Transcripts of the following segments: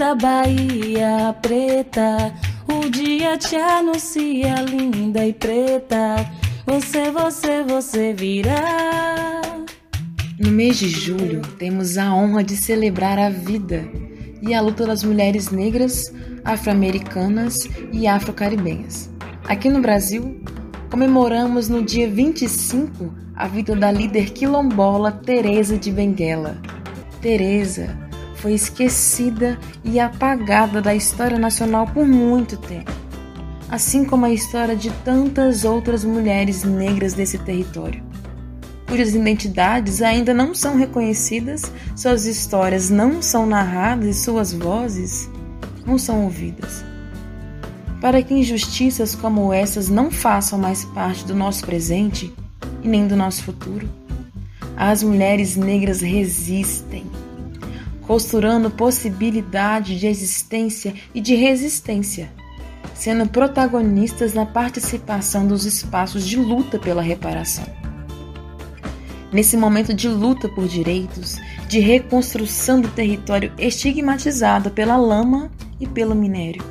da Bahia preta, o dia te anuncia linda e preta. Você, você, você virá. No mês de julho, temos a honra de celebrar a vida e a luta das mulheres negras, afro-americanas e afro-caribenhas. Aqui no Brasil, comemoramos no dia 25 a vida da líder quilombola Teresa de Benguela. Teresa foi esquecida e apagada da história nacional por muito tempo, assim como a história de tantas outras mulheres negras desse território, cujas identidades ainda não são reconhecidas, suas histórias não são narradas e suas vozes não são ouvidas. Para que injustiças como essas não façam mais parte do nosso presente e nem do nosso futuro, as mulheres negras resistem costurando possibilidade de existência e de resistência, sendo protagonistas na participação dos espaços de luta pela reparação. Nesse momento de luta por direitos, de reconstrução do território estigmatizado pela lama e pelo minério,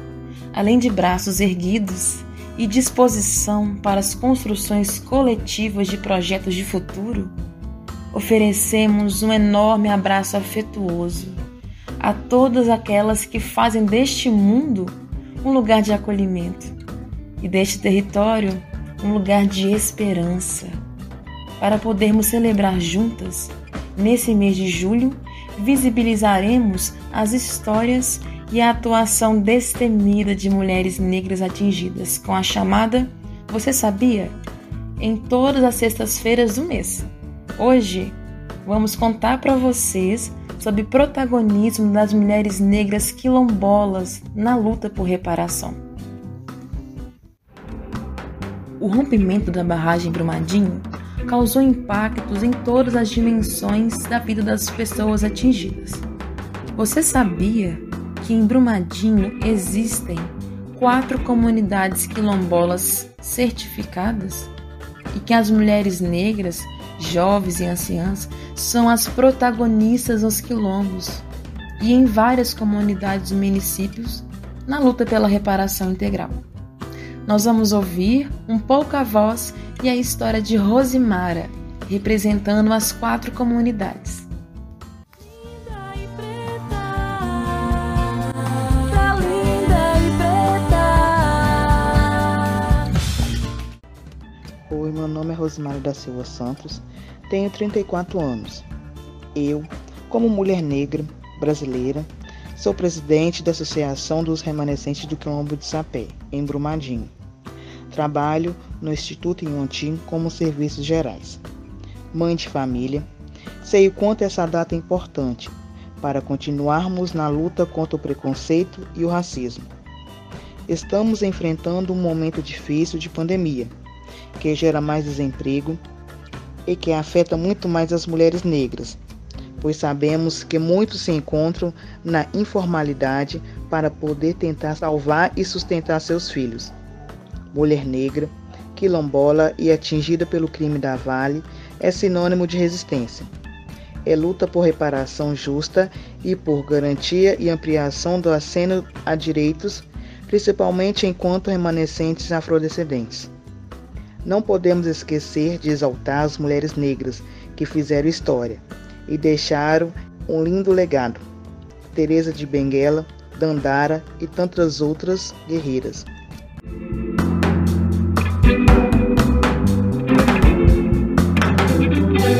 além de braços erguidos e disposição para as construções coletivas de projetos de futuro, oferecemos um enorme abraço afetuoso a todas aquelas que fazem deste mundo um lugar de acolhimento e deste território um lugar de esperança. Para podermos celebrar juntas, nesse mês de julho, visibilizaremos as histórias e a atuação destemida de mulheres negras atingidas com a chamada Você Sabia? em todas as sextas-feiras do mês. Hoje vamos contar para vocês sobre o protagonismo das mulheres negras quilombolas na luta por reparação. O rompimento da barragem Brumadinho causou impactos em todas as dimensões da vida das pessoas atingidas. Você sabia que em Brumadinho existem quatro comunidades quilombolas certificadas e que as mulheres negras jovens e anciãs são as protagonistas nos quilombos e em várias comunidades e municípios na luta pela reparação integral. Nós vamos ouvir um pouco a voz e a história de Rosimara, representando as quatro comunidades. Oi, meu nome é Rosimara da Silva Santos, tenho 34 anos. Eu, como mulher negra brasileira, sou presidente da Associação dos Remanescentes do Quilombo de Sapé, em Brumadinho. Trabalho no Instituto Inhotim como serviços gerais. Mãe de família, sei o quanto essa data é importante para continuarmos na luta contra o preconceito e o racismo. Estamos enfrentando um momento difícil de pandemia que gera mais desemprego e que afeta muito mais as mulheres negras, pois sabemos que muitos se encontram na informalidade para poder tentar salvar e sustentar seus filhos. Mulher negra, quilombola e atingida pelo crime da Vale é sinônimo de resistência. É luta por reparação justa e por garantia e ampliação do aceno a direitos, principalmente enquanto remanescentes afrodescendentes. Não podemos esquecer de exaltar as mulheres negras que fizeram história e deixaram um lindo legado. Teresa de Benguela, Dandara e tantas outras guerreiras.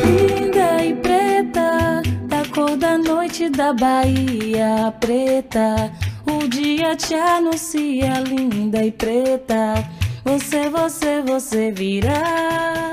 Linda e preta, da cor da noite da Bahia preta, o dia te anuncia linda e preta. Você, você, você virá.